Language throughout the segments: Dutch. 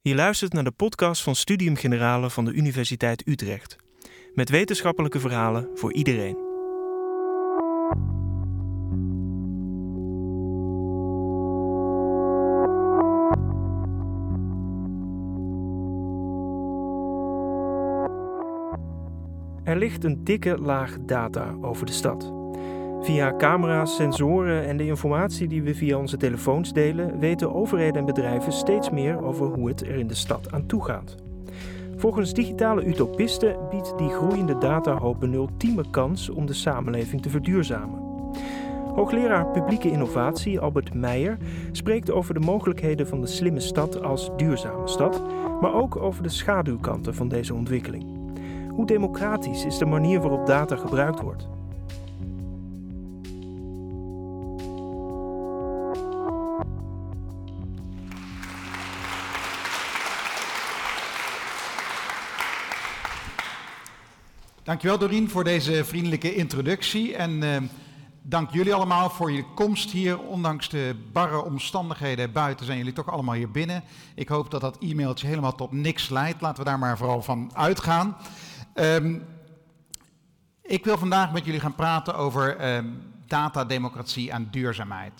Je luistert naar de podcast van Studium Generale van de Universiteit Utrecht. Met wetenschappelijke verhalen voor iedereen. Er ligt een dikke laag data over de stad. Via camera's, sensoren en de informatie die we via onze telefoons delen, weten overheden en bedrijven steeds meer over hoe het er in de stad aan toe gaat. Volgens digitale utopisten biedt die groeiende datahoop een ultieme kans om de samenleving te verduurzamen. Hoogleraar publieke innovatie Albert Meijer spreekt over de mogelijkheden van de slimme stad als duurzame stad, maar ook over de schaduwkanten van deze ontwikkeling. Hoe democratisch is de manier waarop data gebruikt wordt? Dankjewel Dorien voor deze vriendelijke introductie en uh, dank jullie allemaal voor je komst hier. Ondanks de barre omstandigheden buiten zijn jullie toch allemaal hier binnen. Ik hoop dat dat e-mailtje helemaal tot niks leidt. Laten we daar maar vooral van uitgaan. Um, ik wil vandaag met jullie gaan praten over um, datademocratie en duurzaamheid.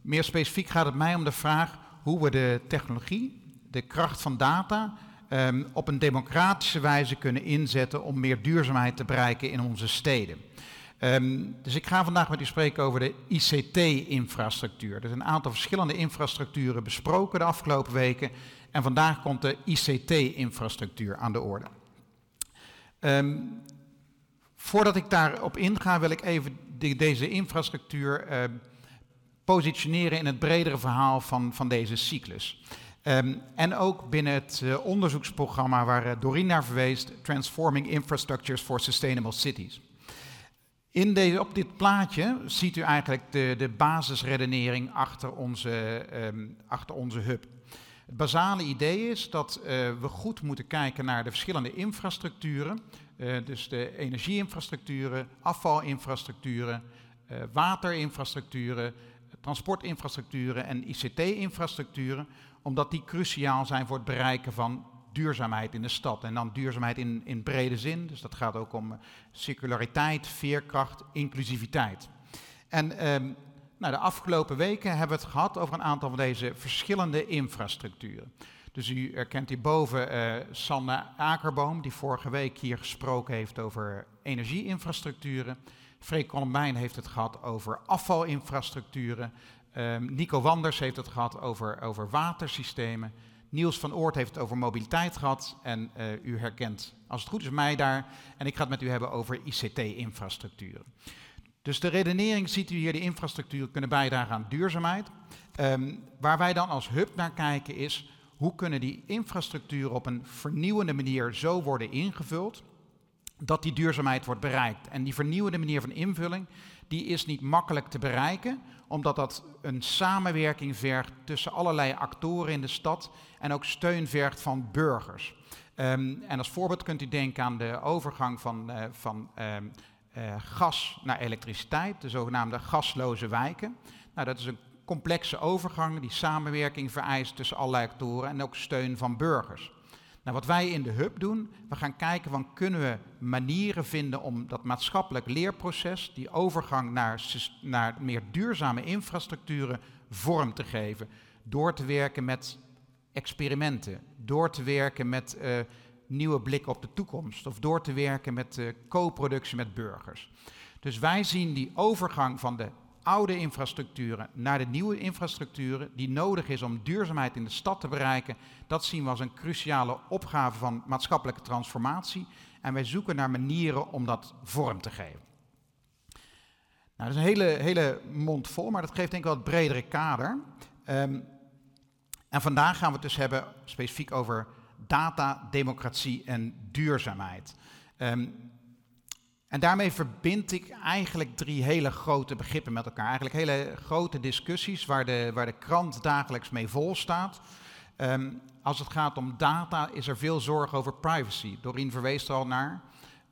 Meer specifiek gaat het mij om de vraag hoe we de technologie, de kracht van data um, op een democratische wijze kunnen inzetten om meer duurzaamheid te bereiken in onze steden. Um, dus ik ga vandaag met u spreken over de ICT-infrastructuur. Er zijn een aantal verschillende infrastructuren besproken de afgelopen weken. En vandaag komt de ICT-infrastructuur aan de orde. Um, voordat ik daarop inga, wil ik even de, deze infrastructuur positioneren in het bredere verhaal van, van deze cyclus. Um, en ook binnen het uh, onderzoeksprogramma waar uh, Doreen naar verwees, Transforming Infrastructures for Sustainable Cities. In deze, op dit plaatje ziet u eigenlijk de, de basisredenering achter onze, um, achter onze hub. Het basale idee is dat uh, we goed moeten kijken naar de verschillende infrastructuren. dus de energieinfrastructuren, afvalinfrastructuren, waterinfrastructuren, transportinfrastructuren en ICT-infrastructuren omdat die cruciaal zijn voor het bereiken van duurzaamheid in de stad. En dan duurzaamheid in, in brede zin, dus dat gaat ook om circulariteit, veerkracht, inclusiviteit. En um, nou, de afgelopen weken hebben we het gehad over een aantal van deze verschillende infrastructuren. Dus u herkent hierboven uh, Sanne Akerboom, die vorige week hier gesproken heeft over energieinfrastructuren. Freek Colombijn heeft het gehad over afvalinfrastructuren. Um, Nico Wanders heeft het gehad over, over watersystemen. Niels van Oort heeft het over mobiliteit gehad. En uh, u herkent, als het goed is, mij daar. En ik ga het met u hebben over ICT-infrastructuren. Dus de redenering ziet u hier, de infrastructuur kunnen bijdragen aan duurzaamheid. Um, waar wij dan als hub naar kijken is, hoe kunnen die infrastructuren op een vernieuwende manier zo worden ingevuld, dat die duurzaamheid wordt bereikt. En die vernieuwende manier van invulling, die is niet makkelijk te bereiken, omdat dat een samenwerking vergt tussen allerlei actoren in de stad en ook steun vergt van burgers. Um, en als voorbeeld kunt u denken aan de overgang van, uh, van um, uh, gas naar elektriciteit, de zogenaamde gasloze wijken. Nou, dat is een complexe overgang die samenwerking vereist tussen allerlei actoren en ook steun van burgers. Nou, wat wij in de hub doen, we gaan kijken van kunnen we manieren vinden om dat maatschappelijk leerproces, die overgang naar, naar meer duurzame infrastructuren, vorm te geven. Door te werken met experimenten, door te werken met uh, nieuwe blik op de toekomst of door te werken met uh, co-productie met burgers. Dus wij zien die overgang van de oude infrastructuren naar de nieuwe infrastructuren die nodig is om duurzaamheid in de stad te bereiken, dat zien we als een cruciale opgave van maatschappelijke transformatie. En wij zoeken naar manieren om dat vorm te geven. Nou, dat is een hele, hele mond vol, maar dat geeft denk ik wel het bredere kader. Um, en vandaag gaan we het dus hebben specifiek over data, democratie en duurzaamheid. Um, en daarmee verbind ik eigenlijk drie hele grote begrippen met elkaar. Eigenlijk hele grote discussies waar de, waar de krant dagelijks mee vol staat. Um, als het gaat om data is er veel zorg over privacy. Doreen verwees er al naar.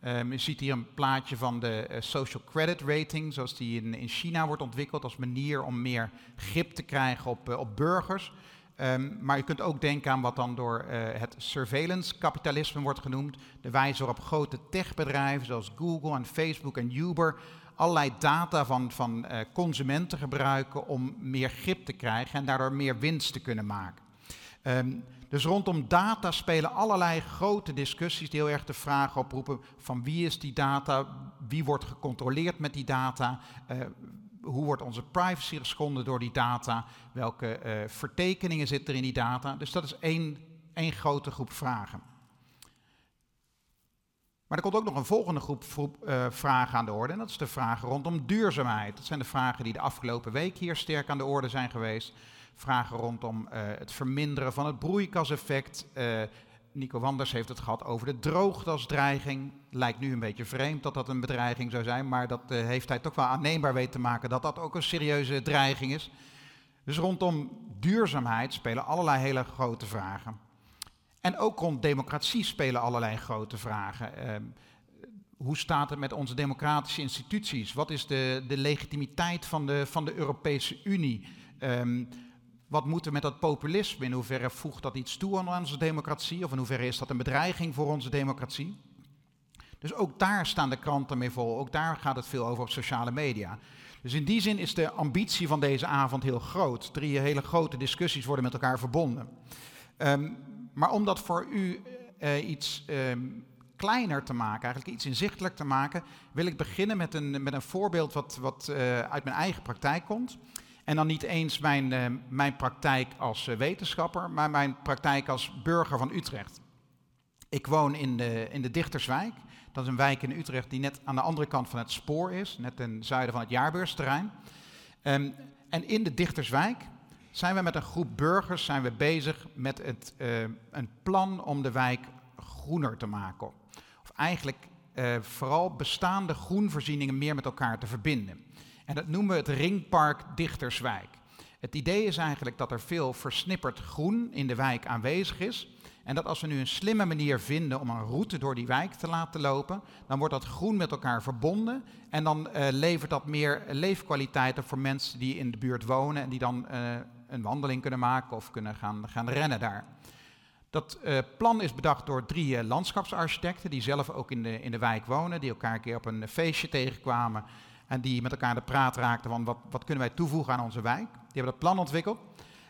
Um, je ziet hier een plaatje van de uh, social credit rating, zoals die in, in China wordt ontwikkeld als manier om meer grip te krijgen op, uh, op burgers. Ehm, maar je kunt ook denken aan wat dan door eh, het surveillance kapitalisme wordt genoemd. De wijze waarop grote techbedrijven zoals Google en Facebook en Uber allerlei data van, van uh, consumenten gebruiken om meer grip te krijgen en daardoor meer winst te kunnen maken. Um, dus rondom data spelen allerlei grote discussies die heel erg de vraag oproepen van wie is die data, wie wordt gecontroleerd met die data, uh, hoe wordt onze privacy geschonden door die data, welke uh, vertekeningen zitten er in die data. Dus dat is één, één grote groep vragen. Maar er komt ook nog een volgende groep, uh, vragen aan de orde. En dat is de vragen rondom duurzaamheid. Dat zijn de vragen die de afgelopen week hier sterk aan de orde zijn geweest. Vragen rondom uh, het verminderen van het broeikaseffect. Nico Wanders heeft het gehad over de droogte als dreiging. Lijkt nu een beetje vreemd dat dat een bedreiging zou zijn, maar dat uh, heeft hij toch wel aanneembaar weten te maken dat dat ook een serieuze dreiging is. Dus rondom duurzaamheid spelen allerlei hele grote vragen. En ook rond democratie spelen allerlei grote vragen. Uh, hoe staat het met onze democratische instituties? Wat is de, de legitimiteit van de, van de Europese Unie? Um, wat moet er met dat populisme? In hoeverre voegt dat iets toe aan onze democratie? Of in hoeverre is dat een bedreiging voor onze democratie? Dus ook daar staan de kranten mee vol. Ook daar gaat het veel over op sociale media. Dus in die zin is de ambitie van deze avond heel groot. Drie hele grote discussies worden met elkaar verbonden. Um, maar om dat voor u uh, iets um, kleiner te maken, eigenlijk iets inzichtelijk te maken, wil ik beginnen met een, met een voorbeeld wat, wat uh, uit mijn eigen praktijk komt. En dan niet eens mijn, uh, mijn praktijk als uh, wetenschapper, maar mijn praktijk als burger van Utrecht. Ik woon in de, in de Dichterswijk. Dat is een wijk in Utrecht die net aan de andere kant van het spoor is, net ten zuiden van het jaarbeursterrein. Um, en in de Dichterswijk zijn we met een groep burgers zijn we bezig met het, uh, een plan om de wijk groener te maken. Of eigenlijk vooral bestaande groenvoorzieningen meer met elkaar te verbinden. En dat noemen we het Ringpark Dichterswijk. Het idee is eigenlijk dat er veel versnipperd groen in de wijk aanwezig is. En dat als we nu een slimme manier vinden om een route door die wijk te laten lopen, dan wordt dat groen met elkaar verbonden. En dan uh, levert dat meer leefkwaliteiten voor mensen die in de buurt wonen en die dan uh, een wandeling kunnen maken of kunnen gaan, gaan rennen daar. Dat uh, plan is bedacht door drie landschapsarchitecten die zelf ook in de, in de wijk wonen, die elkaar een keer op een feestje tegenkwamen en die met elkaar de praat raakten van wat, wat kunnen wij toevoegen aan onze wijk. Die hebben dat plan ontwikkeld.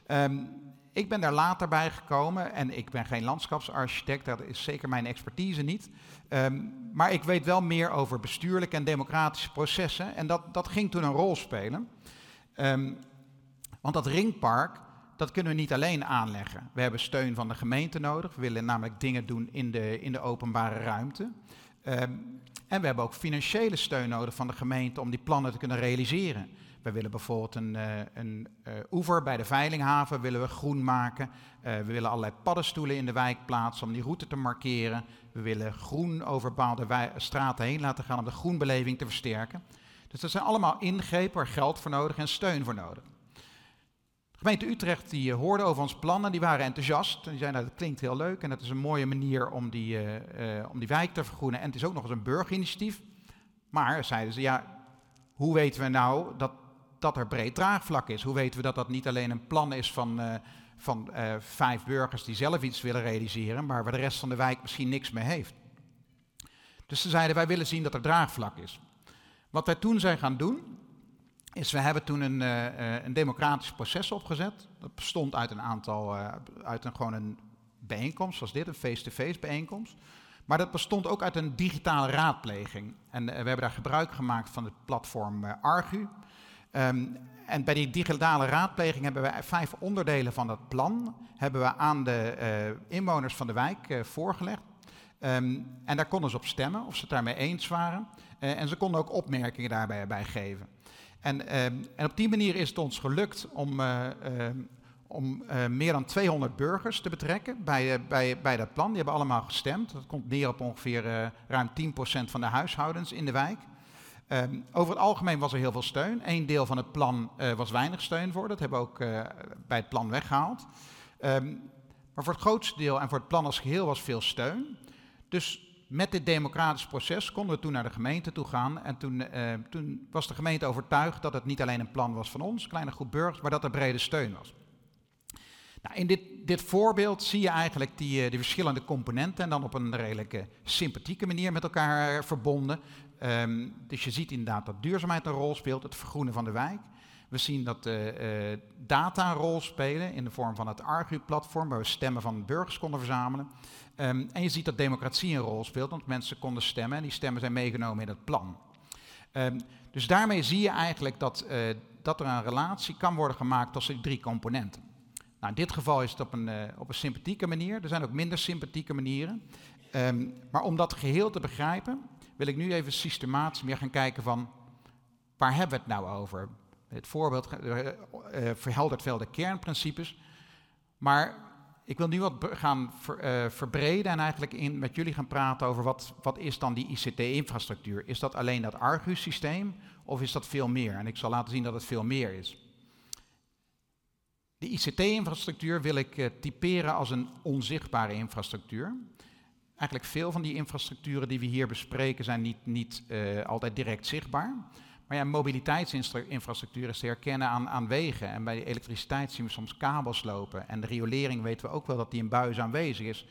Um, ik ben daar later bij gekomen en ik ben geen landschapsarchitect, dat is zeker mijn expertise niet. Um, maar ik weet wel meer over bestuurlijke en democratische processen en dat, dat ging toen een rol spelen. Um, want dat ringpark, dat kunnen we niet alleen aanleggen. We hebben steun van de gemeente nodig. We willen namelijk dingen doen in de, in de openbare ruimte. Um, en we hebben ook financiële steun nodig van de gemeente om die plannen te kunnen realiseren. We willen bijvoorbeeld een, uh, een uh, oever bij de Veilinghaven willen we groen maken. Uh, we willen allerlei paddenstoelen in de wijk plaatsen om die route te markeren. We willen groen over bepaalde straten heen laten gaan om de groenbeleving te versterken. Dus dat zijn allemaal ingrepen waar geld voor nodig en steun voor nodig. De gemeente Utrecht die hoorde over ons plannen, die waren enthousiast. En die zeiden, nou, dat klinkt heel leuk en dat is een mooie manier om die, uh, uh, om die wijk te vergroenen. En het is ook nog eens een burgerinitiatief. Maar, zeiden ze, ja, hoe weten we nou dat, dat er breed draagvlak is? Hoe weten we dat dat niet alleen een plan is van, van vijf burgers die zelf iets willen realiseren, maar waar de rest van de wijk misschien niks mee heeft? Dus ze zeiden, wij willen zien dat er draagvlak is. Wat wij toen zijn gaan doen, is we hebben toen een, uh, een democratisch proces opgezet. Dat bestond uit een aantal, uh, uit een, gewoon een bijeenkomst zoals dit, een face-to-face -face bijeenkomst. Maar dat bestond ook uit een digitale raadpleging. En we hebben daar gebruik gemaakt van het platform Argu. Um, en bij die digitale raadpleging hebben we vijf onderdelen van dat plan hebben we aan de inwoners van de wijk voorgelegd. Um, en daar konden ze op stemmen of ze het daarmee eens waren. en ze konden ook opmerkingen daarbij bij geven. En, um, en, op die manier is het ons gelukt om, uh, om uh, meer dan 200 burgers te betrekken bij, bij, bij dat plan. Die hebben allemaal gestemd. Dat komt neer op ongeveer ruim 10% van de huishoudens in de wijk. Um, over het algemeen was er heel veel steun. Eén deel van het plan was weinig steun voor. Dat hebben we ook bij het plan weggehaald. Maar voor het grootste deel en voor het plan als geheel was veel steun. Dus met dit democratisch proces konden we toen naar de gemeente toe gaan. En toen, uh, toen, was de gemeente overtuigd dat het niet alleen een plan was van ons, een kleine groep burgers, maar dat er brede steun was. Nou, in dit, dit voorbeeld zie je eigenlijk die, die verschillende componenten en dan op een redelijk sympathieke manier met elkaar verbonden. Ehm, dus je ziet inderdaad dat duurzaamheid een rol speelt, het vergroenen van de wijk. We zien dat data een rol spelen in de vorm van het Argu-platform, waar we stemmen van burgers konden verzamelen. Um, en je ziet dat democratie een rol speelt, want mensen konden stemmen en die stemmen zijn meegenomen in het plan. Um, dus daarmee zie je eigenlijk dat, uh, dat er een relatie kan worden gemaakt tussen die drie componenten. Nou, in dit geval is het op een, uh, op een sympathieke manier. Er zijn ook minder sympathieke manieren. Um, maar om dat geheel te begrijpen, wil ik nu even systematisch meer gaan kijken van waar hebben we het nou over? Het voorbeeld uh, verheldert veel de kernprincipes. Maar ik wil nu wat gaan uh, verbreden en eigenlijk in, met jullie gaan praten over wat, wat is dan die ICT-infrastructuur. Is dat alleen dat Argus-systeem of is dat veel meer? En ik zal laten zien dat het veel meer is. De ICT-infrastructuur wil ik uh, typeren als een onzichtbare infrastructuur. Eigenlijk veel van die infrastructuren die we hier bespreken zijn niet, niet uh, altijd direct zichtbaar. Maar ja, mobiliteitsinfrastructuur is te herkennen aan, aan wegen. En bij de elektriciteit zien we soms kabels lopen. En de riolering weten we ook wel dat die in buis aanwezig is.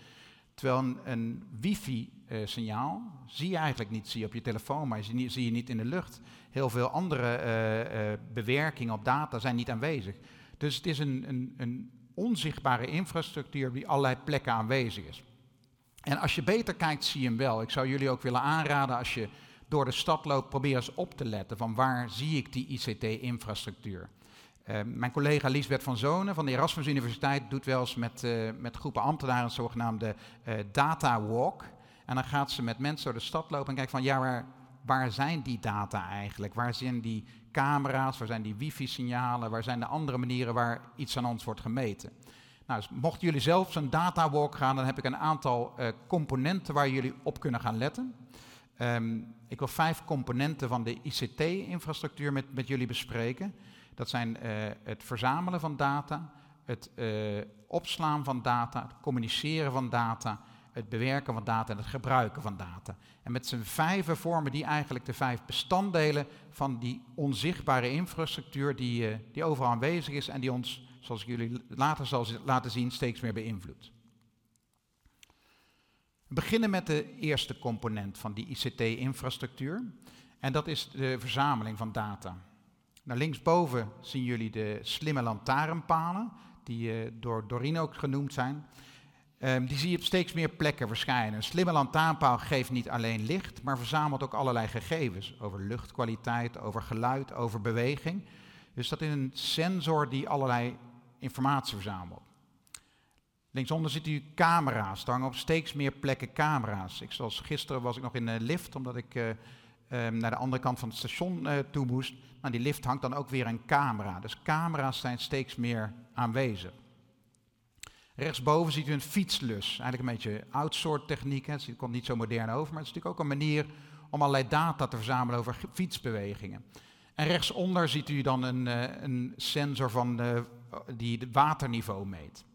Terwijl een, wifi-signaal zie je eigenlijk niet, zie je op je telefoon, maar zie, je niet in de lucht. Heel veel andere uh, uh, bewerkingen op data zijn niet aanwezig. Dus het is een, een, een onzichtbare infrastructuur die allerlei plekken aanwezig is. En als je beter kijkt, zie je hem wel. Ik zou jullie ook willen aanraden als je door de stad loopt, probeer eens op te letten van waar zie ik die ICT-infrastructuur. Uh, mijn collega Liesbeth van Zonen van de Erasmus Universiteit doet wel eens met, uh, met groepen ambtenaren een zogenaamde uh, data walk. En dan gaat ze met mensen door de stad lopen en kijkt van ja, waar, waar zijn die data eigenlijk? Waar zijn die camera's, waar zijn die wifi-signalen, waar zijn de andere manieren waar iets aan ons wordt gemeten? Nou, dus mochten jullie zelf zo'n data walk gaan, dan heb ik een aantal componenten waar jullie op kunnen gaan letten. Um, ik wil vijf componenten van de ICT-infrastructuur met, met jullie bespreken. Dat zijn uh, het verzamelen van data, het uh, opslaan van data, het communiceren van data, het bewerken van data en het gebruiken van data. En met z'n vijven vormen die eigenlijk de vijf bestanddelen van die onzichtbare infrastructuur die, uh, die overal aanwezig is en die ons, zoals ik jullie later zal laten zien, steeds meer beïnvloedt. We beginnen met de eerste component van die ICT-infrastructuur. En dat is de verzameling van data. Nou, linksboven zien jullie de slimme lantaarnpalen, die uh, door Doreen ook genoemd zijn. Um, die zie je op steeds meer plekken verschijnen. Een slimme lantaarnpaal geeft niet alleen licht, maar verzamelt ook allerlei gegevens over luchtkwaliteit, over geluid, over beweging. Dus dat is een sensor die allerlei informatie verzamelt. Linksonder ziet u camera's. Er hangen op steeds meer plekken camera's. Ik, zoals gisteren was ik nog in de lift, omdat ik uh, um, naar de andere kant van het station uh, toe moest. Nou, die lift hangt dan ook weer een camera. Dus camera's zijn steeds meer aanwezig. Rechtsboven ziet u een fietslus. Eigenlijk een beetje outsoort techniek. Hè. Het komt niet zo modern over, maar het is natuurlijk ook een manier om allerlei data te verzamelen over fietsbewegingen. En rechtsonder ziet u dan een, uh, een sensor van die het waterniveau meet.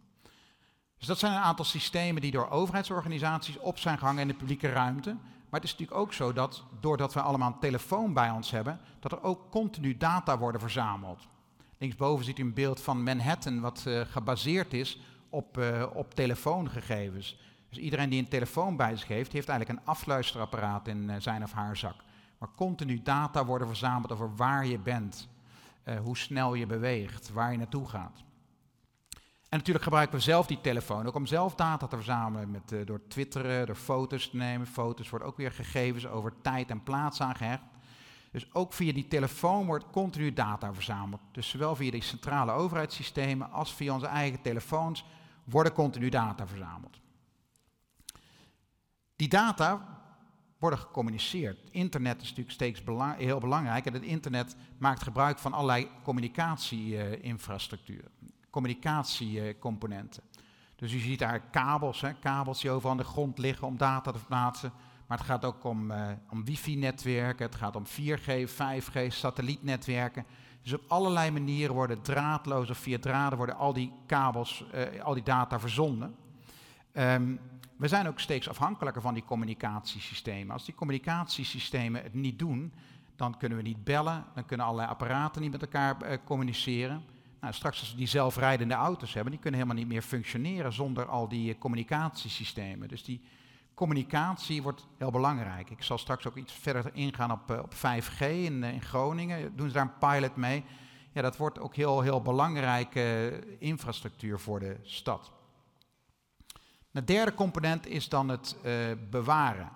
Dus dat zijn een aantal systemen die door overheidsorganisaties op zijn gehangen in de publieke ruimte. Maar het is natuurlijk ook zo dat doordat we allemaal een telefoon bij ons hebben, dat er ook continu data worden verzameld. Linksboven ziet u een beeld van Manhattan, wat uh, gebaseerd is op, uh, op telefoongegevens. Dus iedereen die een telefoon bij zich heeft, heeft eigenlijk een afluisterapparaat in uh, zijn of haar zak. Waar continu data worden verzameld over waar je bent, hoe snel je beweegt, waar je naartoe gaat. En natuurlijk gebruiken we zelf die telefoon ook om zelf data te verzamelen. Met, uh, door twitteren, door foto's te nemen. Foto's worden ook weer gegevens over tijd en plaats aangehecht. Dus ook via die telefoon wordt continu data verzameld. Dus zowel via die centrale overheidssystemen als via onze eigen telefoons worden continu data verzameld. Die data worden gecommuniceerd. Internet is natuurlijk steeds heel belangrijk en het internet maakt gebruik van allerlei communicatieinfrastructuur communicatiecomponenten. Dus u ziet daar kabels, hè, kabels die over aan de grond liggen om data te verplaatsen. Maar het gaat ook om, uh, om wifi-netwerken, het gaat om 4G, 5G, satellietnetwerken. Dus op allerlei manieren worden draadloos of via draden worden al die kabels, uh, al die data verzonden. Um, we zijn ook steeds afhankelijker van die communicatiesystemen. Als die communicatiesystemen het niet doen, dan kunnen we niet bellen, dan kunnen allerlei apparaten niet met elkaar uh, communiceren. Nou, straks als we die zelfrijdende auto's hebben, die kunnen helemaal niet meer functioneren zonder al die eh, communicatiesystemen. Dus die communicatie wordt heel belangrijk. Ik zal straks ook iets verder ingaan op, eh, op 5G in, in Groningen. Doen ze daar een pilot mee? Ja, dat wordt ook heel, heel belangrijke infrastructuur voor de stad. De derde component is dan het bewaren.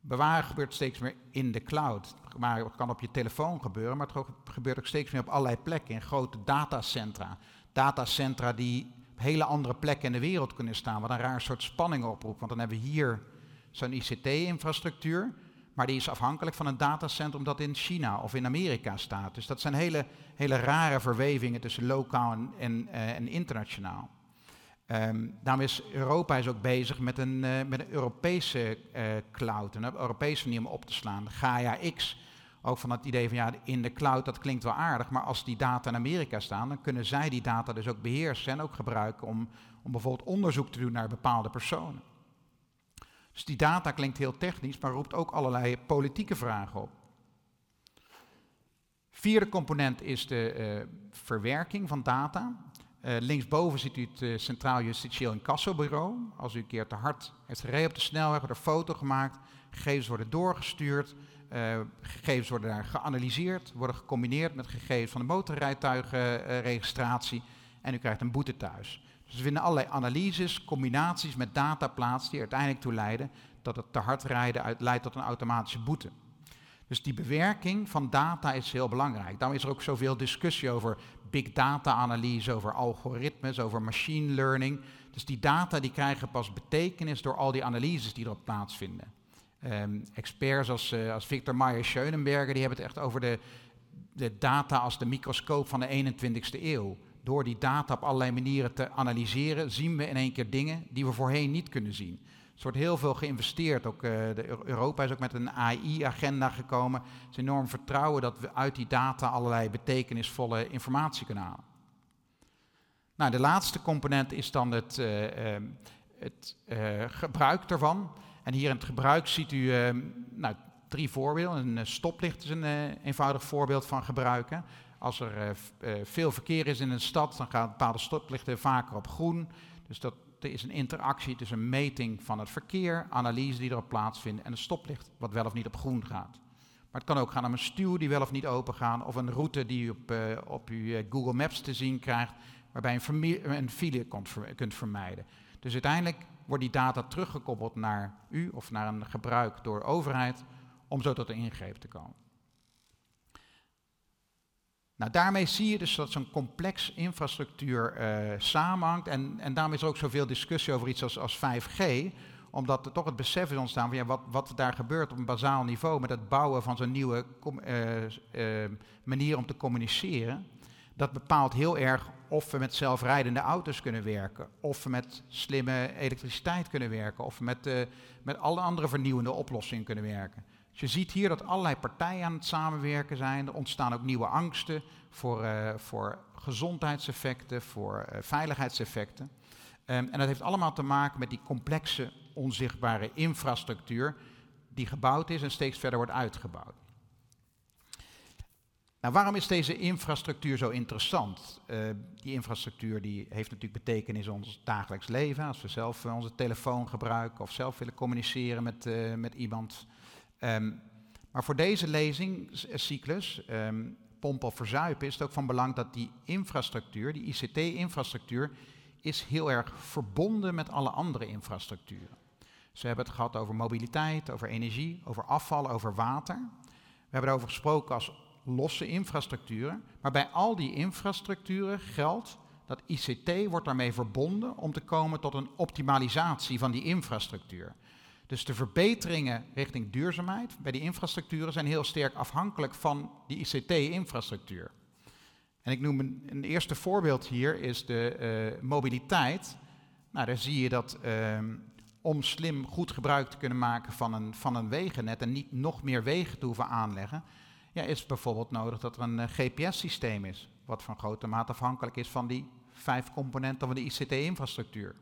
Bewaren gebeurt steeds meer in de cloud. Maar het kan op je telefoon gebeuren, maar het gebeurt ook steeds meer op allerlei plekken, in grote datacentra. Datacentra die op hele andere plekken in de wereld kunnen staan, wat een raar soort spanning oproept. Want dan hebben we hier zo'n ICT-infrastructuur, maar die is afhankelijk van een datacentrum dat in China of in Amerika staat. Dus dat zijn hele, hele rare verwevingen tussen lokaal en, en, en internationaal. Um, daarom is Europa is ook bezig met een, uh, met een Europese uh, cloud, een Europese manier om op te slaan. Gaia X, ook van het idee van ja, in de cloud, dat klinkt wel aardig, maar als die data in Amerika staan, dan kunnen zij die data dus ook beheersen en ook gebruiken om, om bijvoorbeeld onderzoek te doen naar bepaalde personen. Dus die data klinkt heel technisch, maar roept ook allerlei politieke vragen op. Vierde component is de uh, verwerking van data. Uh, linksboven ziet u het uh, Centraal Justitieel Incassobureau. Als u een keer te hard heeft gereden op de snelweg, wordt er foto gemaakt, gegevens worden doorgestuurd, uh, gegevens worden daar geanalyseerd, worden gecombineerd met gegevens van de motorrijtuigenregistratie en u krijgt een boete thuis. Dus we vinden allerlei analyses, combinaties met data plaats die uiteindelijk toe leiden dat het te hard rijden uit, leidt tot een automatische boete. Dus die bewerking van data is heel belangrijk. Daarom is er ook zoveel discussie over big data analyse, over algoritmes, over machine learning. Dus die data die krijgen pas betekenis door al die analyses die erop plaatsvinden. Um, experts als, uh, als Victor Meyer-Schönenberger die hebben het echt over de, de data als de microscoop van de 21ste eeuw. Door die data op allerlei manieren te analyseren, zien we in één keer dingen die we voorheen niet kunnen zien. Er wordt heel veel geïnvesteerd. Ook, uh, de Europa is ook met een AI-agenda gekomen. Het is enorm vertrouwen dat we uit die data allerlei betekenisvolle informatie kunnen halen. Nou, de laatste component is dan het, uh, uh, het gebruik ervan. En hier in het gebruik ziet u ehm, nou, drie voorbeelden. Een stoplicht is een eenvoudig voorbeeld van gebruiken. Als er veel verkeer is in een stad, dan gaan bepaalde stoplichten vaker op groen. Dus dat er is een interactie tussen meting van het verkeer, analyse die erop plaatsvindt en een stoplicht wat wel of niet op groen gaat. Maar het kan ook gaan om een stuw die wel of niet open gaat, of een route die u op, uh, op uw eh, Google Maps te zien krijgt, waarbij je een, een file kunt vermijden. Dus uiteindelijk wordt die data teruggekoppeld naar u of naar een gebruik door overheid om zo tot een ingreep te komen. Nou, daarmee zie je dus dat zo'n complex infrastructuur uh, samenhangt. En, en daarom is er ook zoveel discussie over iets als, als 5G. Omdat er toch het besef is ontstaan van ja, wat, wat daar gebeurt op een bazaal niveau met het bouwen van zo'n nieuwe uh, uh, manier om te communiceren. Dat bepaalt heel erg of we met zelfrijdende auto's kunnen werken, of we met slimme elektriciteit kunnen werken, of we met, met alle andere vernieuwende oplossingen kunnen werken. Je ziet hier dat allerlei partijen aan het samenwerken zijn. Er ontstaan ook nieuwe angsten voor, uh, voor gezondheidseffecten, voor uh, veiligheidseffecten. Um, en dat heeft allemaal te maken met die complexe, onzichtbare infrastructuur die gebouwd is en steeds verder wordt uitgebouwd. Nou, waarom is deze infrastructuur zo interessant? Uh, die infrastructuur die heeft natuurlijk betekenis in ons dagelijks leven. Als we zelf onze telefoon gebruiken of zelf willen communiceren met, met iemand Um, maar voor deze lezingscyclus, um, pomp of verzuipen, is het ook van belang dat die infrastructuur, die ICT-infrastructuur, is heel erg verbonden met alle andere infrastructuren. Ze hebben het gehad over mobiliteit, over energie, over afval, over water. We hebben erover gesproken als losse infrastructuren. Maar bij al die infrastructuren geldt dat ICT wordt daarmee verbonden om te komen tot een optimalisatie van die infrastructuur. Dus de verbeteringen richting duurzaamheid bij die infrastructuren zijn heel sterk afhankelijk van die ICT-infrastructuur. En ik noem een, eerste voorbeeld hier is de uh, mobiliteit. Nou, daar zie je dat uh, om slim goed gebruik te kunnen maken van een, van een wegennet en niet nog meer wegen te hoeven aanleggen, ja, is bijvoorbeeld nodig dat er een uh, GPS-systeem is, wat van grote mate afhankelijk is van die vijf componenten van de ICT-infrastructuur.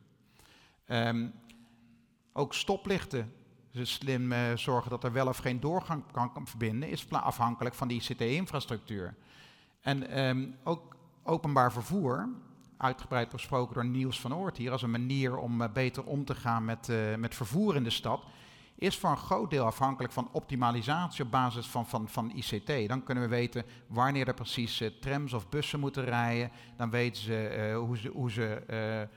Um, ook stoplichten, slim uh, zorgen dat er wel of geen doorgang kan, verbinden, is afhankelijk van die ICT-infrastructuur. En ehm, ook openbaar vervoer, uitgebreid besproken door Niels van Oort hier, als een manier om eh, beter om te gaan met, uh, met vervoer in de stad, is voor een groot deel afhankelijk van optimalisatie op basis van, van, van ICT. Dan kunnen we weten wanneer er precies trams of bussen moeten rijden. Dan weten ze hoe, ze, hoe, ze,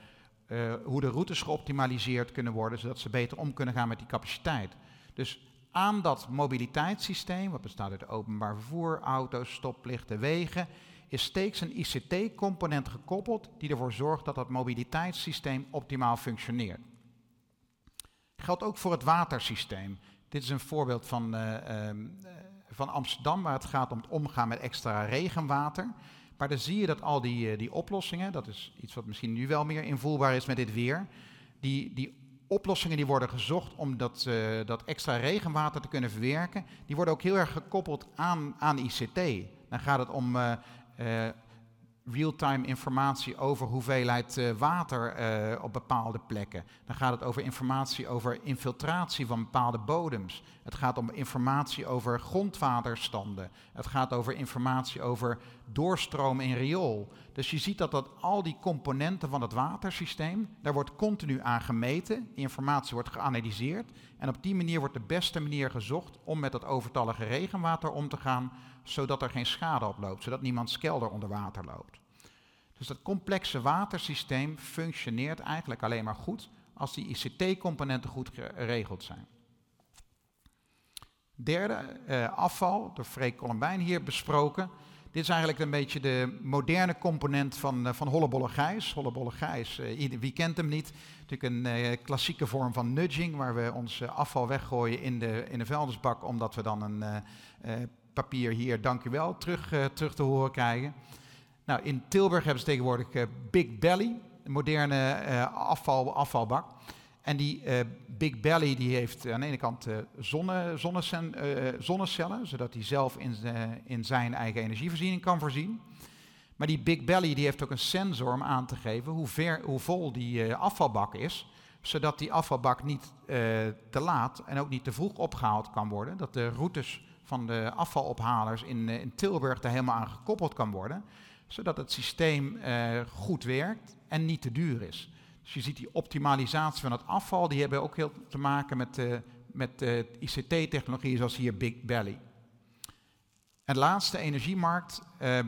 hoe de routes geoptimaliseerd kunnen worden, zodat ze beter om kunnen gaan met die capaciteit. Dus aan dat mobiliteitssysteem, wat bestaat uit openbaar vervoer, auto's, stoplichten, wegen, is steeds een ICT-component gekoppeld die ervoor zorgt dat dat mobiliteitssysteem optimaal functioneert. Geldt ook voor het watersysteem. Dit is een voorbeeld van, uh, uh, van Amsterdam, waar het gaat om het omgaan met extra regenwater. Maar dan zie je dat al die, uh, die oplossingen, dat is iets wat misschien nu wel meer invoelbaar is met dit weer, die, die oplossingen die worden gezocht om dat, uh, dat extra regenwater te kunnen verwerken, die worden ook heel erg gekoppeld aan, aan ICT. Dan gaat het om uh, real-time informatie over hoeveelheid uh, water uh, op bepaalde plekken. Dan gaat het over informatie over infiltratie van bepaalde bodems. Het gaat om informatie over grondwaterstanden. Het gaat over informatie over doorstroom in riool. Dus je ziet dat, dat al die componenten van het watersysteem, daar wordt continu aan gemeten. Informatie wordt geanalyseerd. En op die manier wordt de beste manier gezocht om met dat overtallige regenwater om te gaan zodat er geen schade oploopt, zodat niemands kelder onder water loopt. Dus dat complexe watersysteem functioneert eigenlijk alleen maar goed als die ICT-componenten goed geregeld zijn. Derde, eh, afval, door Freek Colombijn hier besproken. Dit is eigenlijk een beetje de moderne component van, uh, van Hollebolle Gijs. Hollebolle uh, wie kent hem niet? Natuurlijk een uh, klassieke vorm van nudging, waar we ons afval weggooien in de, in de vuilnisbak, omdat we dan een papier hier, dank u wel, terug, uh, terug te horen krijgen. Nou, in Tilburg hebben ze tegenwoordig uh, Big Belly, een moderne uh, afval, afvalbak. En die Big Belly die heeft aan de ene kant zonne, zonnecellen, zodat hij zelf in, in zijn eigen energievoorziening kan voorzien. Maar die Big Belly die heeft ook een sensor om aan te geven hoe, ver, hoe vol die afvalbak is zodat die afvalbak niet te laat en ook niet te vroeg opgehaald kan worden. Dat de routes van de afvalophalers in, eh, in Tilburg daar helemaal aan gekoppeld kan worden, zodat het systeem uh, goed werkt en niet te duur is. Dus je ziet die optimalisatie van het afval, die hebben ook heel te maken met, uh, met ICT-technologieën zoals hier Big Belly. En laatste, energiemarkt. Ehm,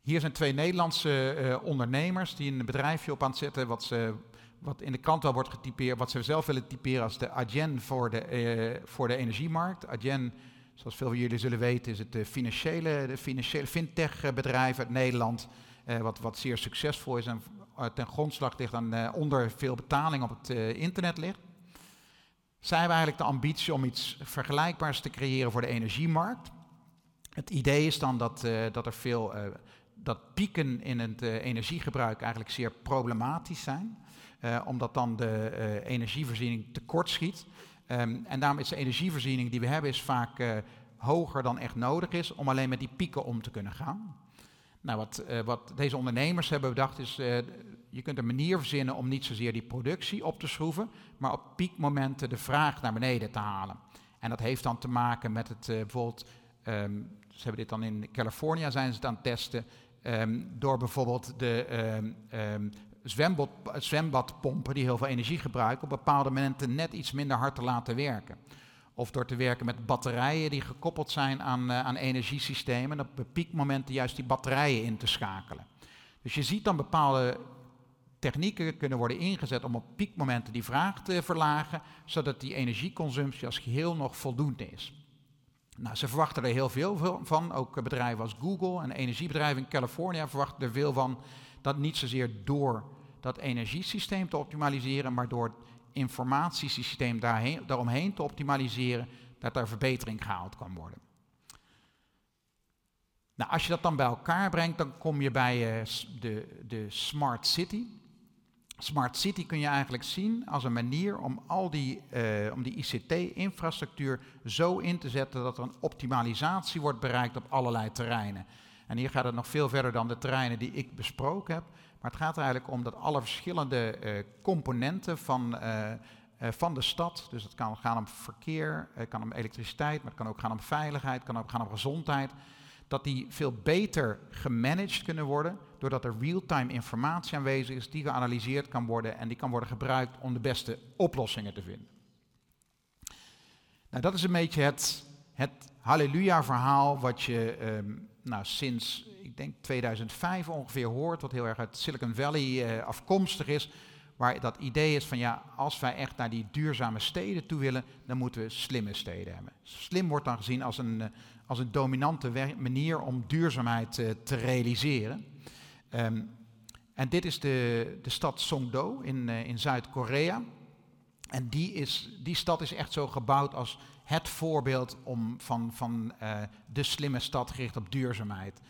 hier zijn twee Nederlandse ondernemers die een bedrijfje op aan het zetten wat ze wat in de krant wel wordt getypeerd, wat ze zelf willen typeren als de Agen voor de, uh, voor de energiemarkt. Agen, zoals veel van jullie zullen weten, is het de financiële, de financiële fintech bedrijf uit Nederland, wat, wat zeer succesvol is en ten grondslag ligt aan onder veel betaling op het internet ligt. Zij hebben eigenlijk de ambitie om iets vergelijkbaars te creëren voor de energiemarkt. Het idee is dan dat, dat er veel dat pieken in het energiegebruik eigenlijk zeer problematisch zijn. Uh, omdat dan de uh, energievoorziening tekort schiet. Um, en daarom is de energievoorziening die we hebben is vaak uh, hoger dan echt nodig is om alleen met die pieken om te kunnen gaan. Nou, wat, wat deze ondernemers hebben bedacht is, je kunt een manier verzinnen om niet zozeer die productie op te schroeven, maar op piekmomenten de vraag naar beneden te halen. En dat heeft dan te maken met het bijvoorbeeld, um, ze hebben dit dan in Californië zijn ze het aan het testen, um, door bijvoorbeeld de zwembad, zwembadpompen die heel veel energie gebruiken, op bepaalde momenten net iets minder hard te laten werken. Of door te werken met batterijen die gekoppeld zijn aan, uh, aan energiesystemen. En op piekmomenten juist die batterijen in te schakelen. Dus je ziet dan bepaalde technieken kunnen worden ingezet om op piekmomenten die vraag te verlagen, zodat die energieconsumptie als geheel nog voldoende is. Nou, ze verwachten er heel veel van. Ook bedrijven als Google en energiebedrijven in Californië verwachten er veel van. Dat niet zozeer door dat energiesysteem te optimaliseren, maar door het informatiesysteem daarheen, daaromheen te optimaliseren, dat er verbetering gehaald kan worden. Nou, als je dat dan bij elkaar brengt, dan kom je bij uh, de, de Smart City. Smart City kun je eigenlijk zien als een manier om al die, uh, om die ICT-infrastructuur zo in te zetten dat er een optimalisatie wordt bereikt op allerlei terreinen. En hier gaat het nog veel verder dan de terreinen die ik besproken heb. Maar het gaat er eigenlijk om dat alle verschillende uh, componenten van, uh, uh, van de stad, dus het kan gaan om verkeer, het kan om elektriciteit, maar het kan ook gaan om veiligheid, het kan ook gaan om gezondheid, dat die veel beter gemanaged kunnen worden, doordat er real-time informatie aanwezig is die geanalyseerd kan worden en die kan worden gebruikt om de beste oplossingen te vinden. Nou, dat is een beetje het, het halleluja-verhaal wat je ehm, nou, sinds, ik denk 2005 ongeveer hoort, wat heel erg uit Silicon Valley uh, afkomstig is, waar dat idee is van ja, als wij echt naar die duurzame steden toe willen, dan moeten we slimme steden hebben. Slim wordt dan gezien als een, eh, als een dominante manier om duurzaamheid uh, te realiseren. Um, en dit is de, de stad Songdo in, in Zuid-Korea. En die, is, die stad is echt zo gebouwd als het voorbeeld om van, van de slimme stad gericht op duurzaamheid.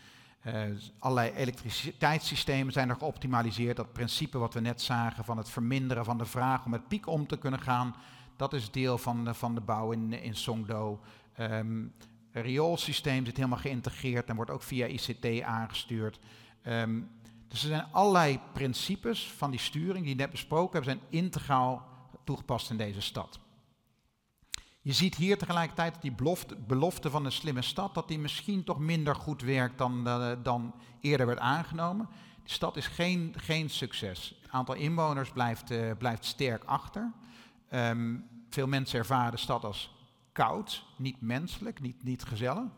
Uh, allerlei elektriciteitssystemen zijn er geoptimaliseerd. Dat principe wat we net zagen van het verminderen van de vraag om met piek om te kunnen gaan, dat is deel van de, van de bouw in, in Songdo. Um, rioolsysteem zit helemaal geïntegreerd en wordt ook via ICT aangestuurd. Um, dus er zijn allerlei principes van die sturing die net besproken hebben, zijn integraal toegepast in deze stad. Je ziet hier tegelijkertijd dat die belofte, van een slimme stad, dat die misschien toch minder goed werkt dan, uh, dan eerder werd aangenomen. De stad is geen, geen succes. Het aantal inwoners blijft, uh, blijft sterk achter. Um, veel mensen ervaren de stad als koud, niet menselijk, niet, niet gezellig.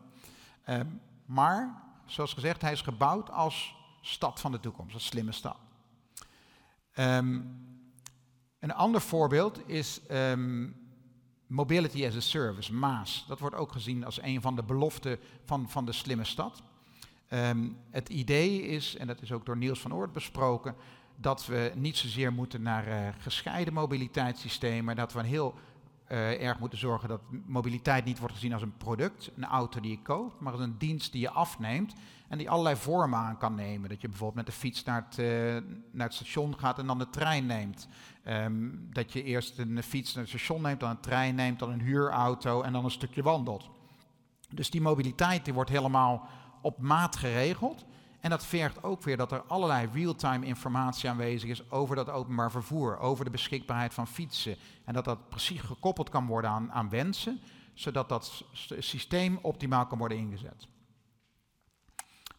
Um, maar, zoals gezegd, hij is gebouwd als stad van de toekomst, als slimme stad. Um, een ander voorbeeld is Mobility as a Service, MAAS. Dat wordt ook gezien als een van de beloften van, van de slimme stad. Um, het idee is, en dat is ook door Niels van Oort besproken, dat we niet zozeer moeten naar uh, gescheiden mobiliteitssystemen, dat we een heel uh, erg moeten zorgen dat mobiliteit niet wordt gezien als een product, een auto die je koopt, maar als een dienst die je afneemt en die allerlei vormen aan kan nemen. Dat je bijvoorbeeld met de fiets naar het, het station gaat en dan de trein neemt. Um, dat je eerst een fiets naar het station neemt, dan een trein neemt, dan een huurauto en dan een stukje wandelt. Dus die mobiliteit die wordt helemaal op maat geregeld. En dat vergt ook weer dat er allerlei real-time informatie aanwezig is over dat openbaar vervoer, over de beschikbaarheid van fietsen. En dat dat precies gekoppeld kan worden aan, aan wensen, zodat dat systeem optimaal kan worden ingezet.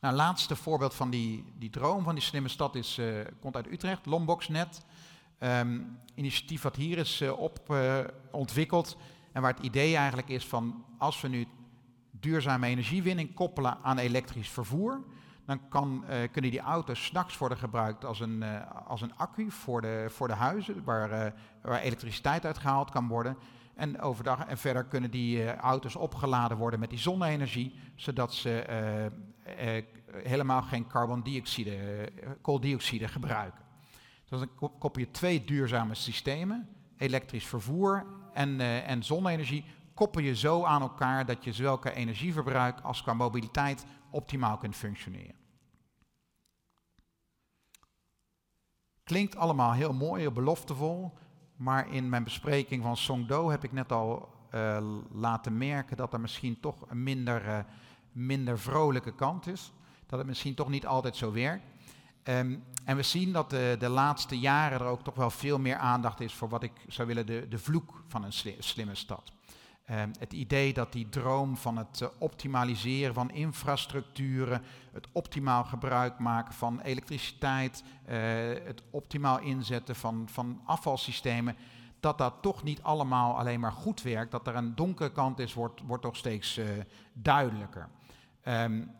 Nou, laatste voorbeeld van die, die droom van die slimme stad is, uh, komt uit Utrecht, Lomboxnet. Um, initiatief wat hier is uh, op uh, ontwikkeld en waar het idee eigenlijk is van als we nu duurzame energiewinning koppelen aan elektrisch vervoer, dan kan, uh, kunnen die auto's s'nachts worden gebruikt als een, uh, als een accu voor de, voor de huizen, waar, uh, waar elektriciteit uitgehaald kan worden. En overdag en verder kunnen die auto's opgeladen worden met die zonne-energie, zodat ze helemaal geen carbondioxide, kooldioxide gebruiken. Dus dan koppel je twee duurzame systemen, elektrisch vervoer en, en zonne-energie, koppel je zo aan elkaar dat je zowel qua energieverbruik als qua mobiliteit optimaal kunt functioneren. Klinkt allemaal heel mooi, heel beloftevol, maar in mijn bespreking van Songdo heb ik net al uh, laten merken dat er misschien toch een minder, uh, minder vrolijke kant is. Dat het misschien toch niet altijd zo werkt. Um, en we zien dat de, de laatste jaren er ook toch wel veel meer aandacht is voor wat ik zou willen de, de vloek van een slimme stad. Um, het idee dat die droom van het uh, optimaliseren van infrastructuren, het optimaal gebruik maken van elektriciteit, uh, het optimaal inzetten van, van afvalsystemen, dat dat toch niet allemaal alleen maar goed werkt. Dat er een donkere kant is, wordt, wordt toch steeds uh, duidelijker. Um,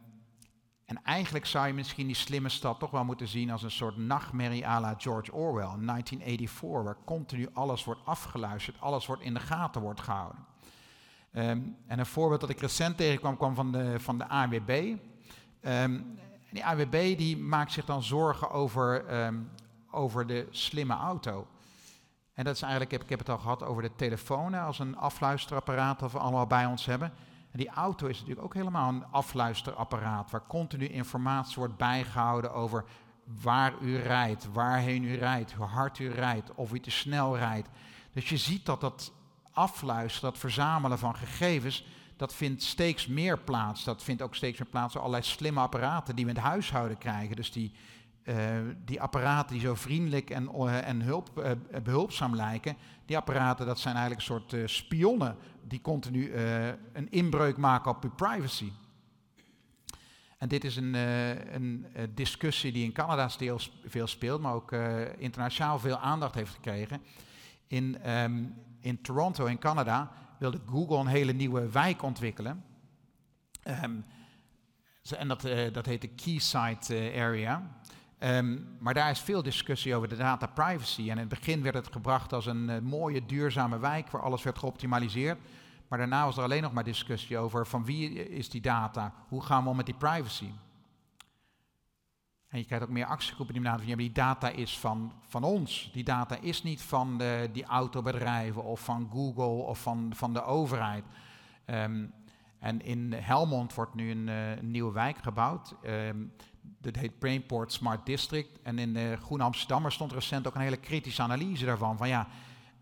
en eigenlijk zou je misschien die slimme stad toch wel moeten zien als een soort nachtmerrie à la George Orwell, 1984, waar continu alles wordt afgeluisterd, alles wordt in de gaten wordt gehouden. Um, en een voorbeeld dat ik recent tegenkwam kwam van de, van de AWB. Ehm, die AWB die maakt zich dan zorgen over, um, over de slimme auto. En dat is eigenlijk, ik heb het al gehad over de telefoon als een afluisterapparaat dat we allemaal bij ons hebben. En die auto is natuurlijk ook helemaal een afluisterapparaat waar continu informatie wordt bijgehouden over waar u rijdt, waarheen u rijdt, hoe hard u rijdt, of u te snel rijdt. Dus je ziet dat dat afluisteren, dat verzamelen van gegevens, dat vindt steeds meer plaats. Dat vindt ook steeds meer plaats door allerlei slimme apparaten die we in het huishouden krijgen. Dus die, uh, die apparaten die zo vriendelijk en, uh, en hulp, uh, behulpzaam lijken, die apparaten dat zijn eigenlijk een soort spionnen die continu een inbreuk maken op uw privacy. En dit is een, een discussie die in Canada veel speelt, maar ook internationaal veel aandacht heeft gekregen. In, ehm, in Toronto, in Canada, wilde Google een hele nieuwe wijk ontwikkelen. Um, en dat, uh, dat heet de uh, Area. Um, maar daar is veel discussie over de data privacy. En in het begin werd het gebracht als een uh, mooie, duurzame wijk waar alles werd geoptimaliseerd. Maar daarna was er alleen nog maar discussie over van wie is die data, hoe gaan we om met die privacy. En je krijgt ook meer actiegroepen die benaderen van ja, die data is van, van ons. Die data is niet van de, die autobedrijven of van Google of van, van de overheid. Um, en in Helmond wordt nu een, een nieuwe wijk gebouwd. Um, dat heet Brainport Smart District. En in de Groene Amsterdammer stond recent ook een hele kritische analyse daarvan. Van ja,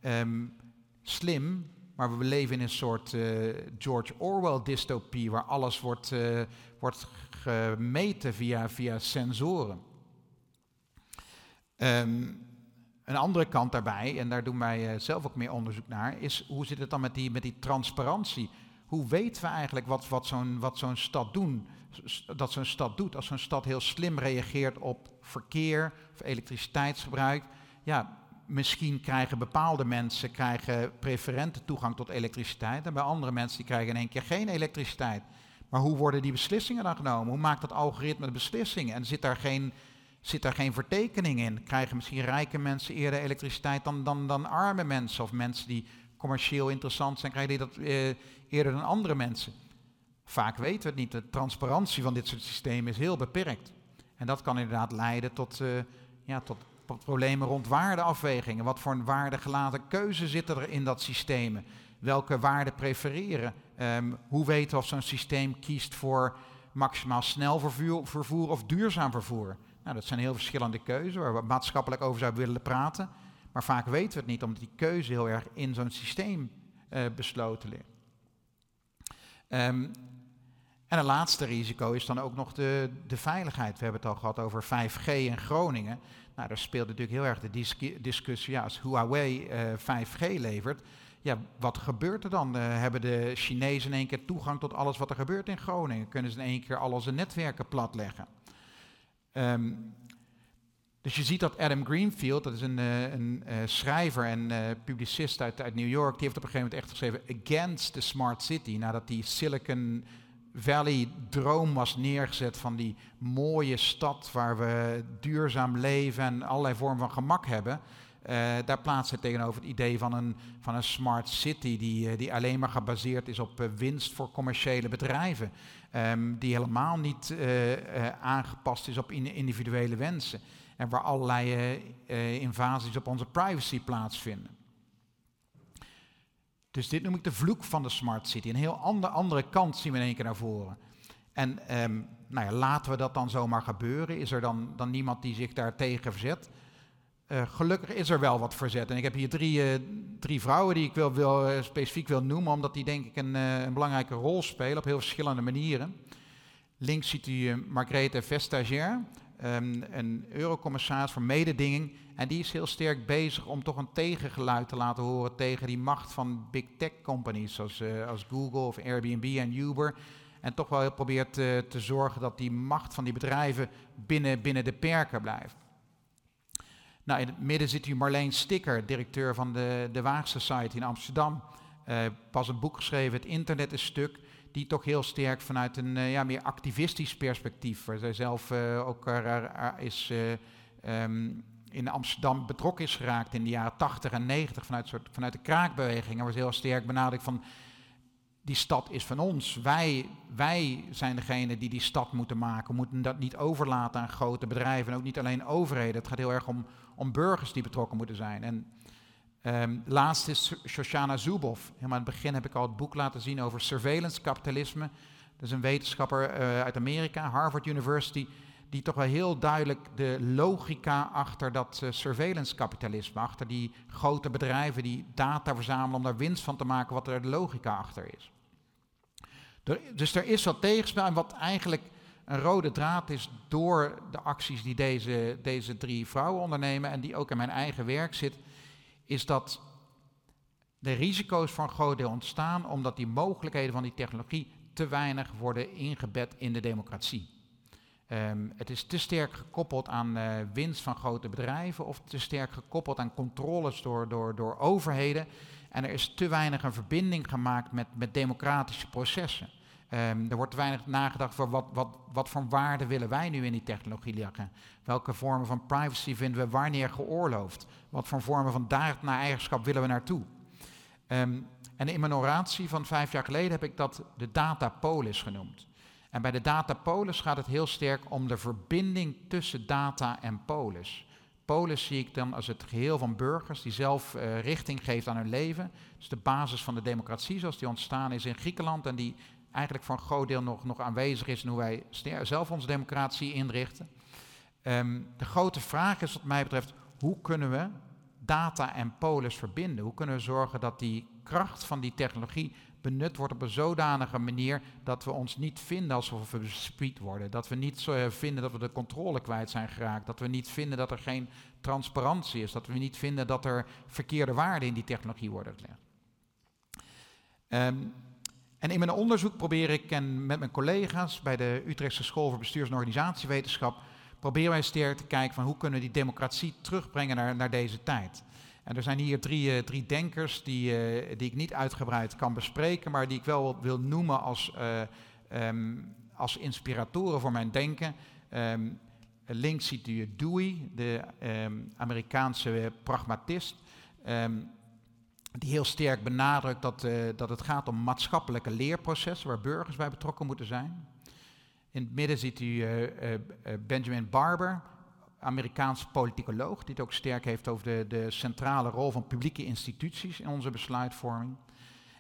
um, slim, maar we leven in een soort uh, George Orwell dystopie... waar alles wordt, uh, wordt gemeten via, via sensoren. Um, een andere kant daarbij, en daar doen wij zelf ook meer onderzoek naar... is hoe zit het dan met die, met die transparantie hoe weten we eigenlijk wat, wat zo'n zo'n stad doen, dat zo'n stad doet? Als zo'n stad heel slim reageert op verkeer of elektriciteitsgebruik, ja, misschien krijgen bepaalde mensen krijgen preferente toegang tot elektriciteit en bij andere mensen die krijgen in één keer geen elektriciteit. Maar hoe worden die beslissingen dan genomen? Hoe maakt dat algoritme de beslissingen? En zit daar geen, zit daar geen vertekening in? Krijgen misschien rijke mensen eerder elektriciteit dan, dan, dan arme mensen of mensen die commercieel interessant zijn, krijgen die dat eh, eerder dan andere mensen. Vaak weten we het niet. De transparantie van dit soort systemen is heel beperkt. En dat kan inderdaad leiden tot, uh, ja, tot, problemen rond waardeafwegingen. Wat voor een waardegelaten keuze zit er in dat systeem? Welke waarden prefereren? Um, hoe weten we of zo'n systeem kiest voor maximaal snel vervoer, of duurzaam vervoer? Nou, dat zijn heel verschillende keuzes waar we maatschappelijk over zouden willen praten. Maar vaak weten we het niet, omdat die keuze heel erg in zo'n systeem uh, besloten ligt. Um, en een laatste risico is dan ook nog de, de veiligheid. We hebben het al gehad over 5G in Groningen. Nou, daar speelt natuurlijk heel erg de discussie, ja, als Huawei uh, eh, 5G levert, ja, wat gebeurt er dan? Uh, hebben de Chinezen in één keer toegang tot alles wat er gebeurt in Groningen? Kunnen ze in één keer al onze netwerken platleggen? Um, dus je ziet dat Adam Greenfield, dat is een, uh, een schrijver en publicist uit, uit New York, die heeft op een gegeven moment echt geschreven Against the Smart City, nadat die Silicon Valley droom was neergezet van die mooie stad waar we duurzaam leven en allerlei vormen van gemak hebben. daar plaatst hij tegenover het idee van een, van een smart city die, die alleen maar gebaseerd is op winst voor commerciële bedrijven. Um, die helemaal niet aangepast is op individuele wensen en waar allerlei invasies op onze privacy plaatsvinden. Dus dit noem ik de vloek van de smart city. Een heel ander, andere kant zien we in één keer naar voren. En um, nou ja, laten we dat dan zomaar gebeuren? Is er dan, dan niemand die zich daar tegen verzet? Uh, gelukkig is er wel wat verzet. En ik heb hier drie, uh, drie vrouwen die ik wil, uh, specifiek wil noemen, omdat die denk ik een, een, belangrijke rol spelen op heel verschillende manieren. Links ziet u Margrethe Vestager um, een eurocommissaris voor mededinging. En die is heel sterk bezig om toch een tegengeluid te laten horen tegen die macht van big tech companies zoals, uh, als Google of Airbnb en Uber. En toch wel probeert uh, te zorgen dat die macht van die bedrijven binnen, binnen de perken blijft. Nou, in het midden zit u Marleen Sticker, directeur van de, de Waag Society in Amsterdam. Uh, pas een boek geschreven, Het Internet is Stuk die toch heel sterk vanuit een uh, ja, meer activistisch perspectief, waar zij zelf uh, ook uh, is, um, in Amsterdam betrokken is geraakt in de jaren 80 en 90 vanuit, soort, vanuit de kraakbeweging. Er was heel sterk benadrukt van die stad is van ons. Wij, wij zijn degene die die stad moeten maken. We moeten dat niet overlaten aan grote bedrijven en ook niet alleen overheden. Het gaat heel erg om, om burgers die betrokken moeten zijn. En Um, laatst is Shoshana Zuboff. Helemaal aan het begin heb ik al het boek laten zien over surveillance kapitalisme. Dat is een wetenschapper uh, uit Amerika, Harvard University, die toch wel heel duidelijk de logica achter dat uh, surveillance kapitalisme, achter die grote bedrijven die data verzamelen om daar winst van te maken, wat er de logica achter is. Dus er is wat tegenspel en wat eigenlijk een rode draad is door de acties die deze, deze drie vrouwen ondernemen en die ook in mijn eigen werk zit, is dat de risico's groot deel ontstaan omdat die mogelijkheden van die technologie te weinig worden ingebed in de democratie. Ehm, het is te sterk gekoppeld aan uh, winst van grote bedrijven of te sterk gekoppeld aan controles door, door, door overheden. En er is te weinig een verbinding gemaakt met, met democratische processen. Um, er wordt weinig nagedacht voor wat, wat, wat voor waarde willen wij nu in die technologie leggen. Welke vormen van privacy vinden we wanneer geoorloofd? Wat voor vormen van eigenschap willen we naartoe? Um, en in mijn oratie van vijf jaar geleden heb ik dat de datapolis genoemd. En bij de datapolis gaat het heel sterk om de verbinding tussen data en polis. Polis zie ik dan als het geheel van burgers die zelf uh, richting geeft aan hun leven. Dus de basis van de democratie zoals die ontstaan is in Griekenland en die eigenlijk voor een groot deel nog, nog aanwezig is in hoe wij zelf onze democratie inrichten. Um, de grote vraag is wat mij betreft, hoe kunnen we data en polis verbinden? Hoe kunnen we zorgen dat die kracht van die technologie benut wordt op een zodanige manier dat we ons niet vinden alsof we bespied worden. Dat we niet zo eh, vinden dat we de controle kwijt zijn geraakt. Dat we niet vinden dat er geen transparantie is. Dat we niet vinden dat er verkeerde waarden in die technologie worden gelegd. Um, en in mijn onderzoek probeer ik en met mijn collega's bij de Utrechtse School voor Bestuurs- en Organisatiewetenschap, proberen wij sterk te kijken van hoe kunnen we die democratie terugbrengen naar, naar deze tijd. En er zijn hier drie, uh, drie denkers die, uh, die ik niet uitgebreid kan bespreken, maar die ik wel wil noemen als, uh, um, als inspiratoren voor mijn denken. Um, links ziet u Dewey, de um, Amerikaanse pragmatist die heel sterk benadrukt dat, uh, dat het gaat om maatschappelijke leerprocessen waar burgers bij betrokken moeten zijn. In het midden ziet u uh, uh, Benjamin Barber, Amerikaans politicoloog, die het ook sterk heeft over de, de centrale rol van publieke instituties in onze besluitvorming.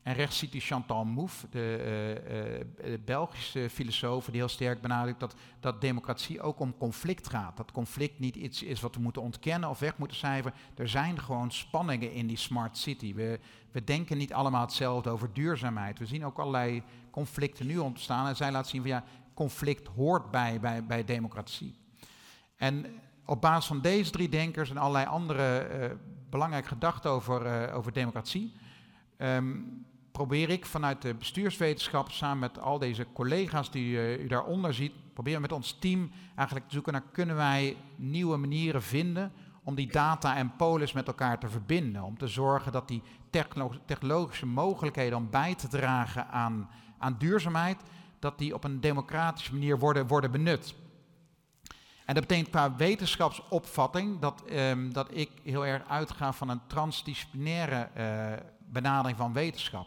En rechts ziet u Chantal Mouffe, de uh, uh, Belgische filosoof, die heel sterk benadrukt dat, dat democratie ook om conflict gaat. Dat conflict niet iets is wat we moeten ontkennen of weg moeten cijferen. Er zijn gewoon spanningen in die smart city. We, we denken niet allemaal hetzelfde over duurzaamheid. We zien ook allerlei conflicten nu ontstaan. En zij laat zien van ja, conflict hoort bij, bij, bij democratie. En op basis van deze drie denkers en allerlei andere uh, belangrijke gedachten over, over democratie. Um, probeer ik vanuit de bestuurswetenschap samen met al deze collega's die uh, u daaronder ziet, proberen met ons team eigenlijk te zoeken naar kunnen wij nieuwe manieren vinden om die data en polis met elkaar te verbinden. Om te zorgen dat die technologische mogelijkheden om bij te dragen aan, aan duurzaamheid, dat die op een democratische manier worden, worden benut. En dat betekent qua wetenschapsopvatting dat, um, dat ik heel erg uitga van een transdisciplinaire uh, benadering van wetenschap.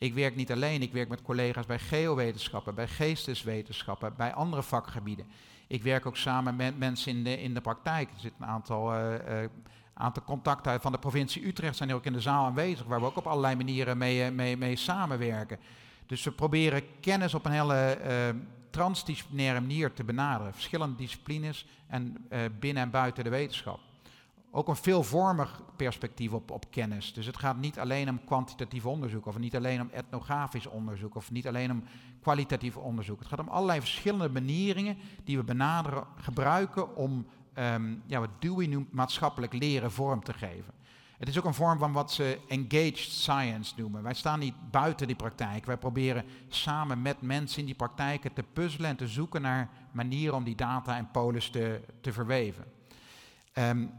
Ik werk niet alleen, ik werk met collega's bij geowetenschappen, bij geesteswetenschappen, bij andere vakgebieden. Ik werk ook samen met mensen in de, in de praktijk. Er zitten een aantal, uh, uh, aantal contacten van de provincie Utrecht, zijn ook in de zaal aanwezig, waar we ook op allerlei manieren mee, eh, mee, mee samenwerken. Dus we proberen kennis op een hele uh, transdisciplinaire manier te benaderen. Verschillende disciplines en binnen en buiten de wetenschap ook een veelvormig perspectief op, op kennis. Dus het gaat niet alleen om kwantitatief onderzoek, of niet alleen om etnografisch onderzoek, of niet alleen om kwalitatief onderzoek. Het gaat om allerlei verschillende manieren die we benaderen, gebruiken om um, ja, wat Dewey noemt maatschappelijk leren vorm te geven. Het is ook een vorm van wat ze engaged science noemen. Wij staan niet buiten die praktijk. Wij proberen samen met mensen in die praktijken te puzzelen en te zoeken naar manieren om die data en polis te, te verweven. Um,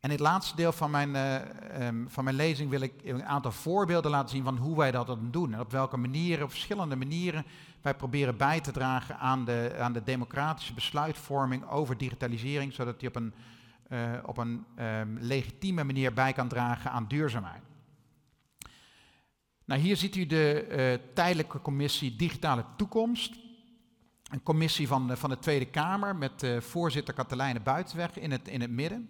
en in het laatste deel van mijn, uh, um, van mijn lezing wil ik een aantal voorbeelden laten zien van hoe wij dat doen. En op welke manieren, op verschillende manieren, wij proberen bij te dragen aan de, aan de democratische besluitvorming over digitalisering, zodat die op een, uh, op een um, legitieme manier bij kan dragen aan duurzaamheid. Nou, hier ziet u de uh, tijdelijke commissie Digitale Toekomst. Een commissie van, van de Tweede Kamer met voorzitter Katelijne Buitenweg in het, in het midden.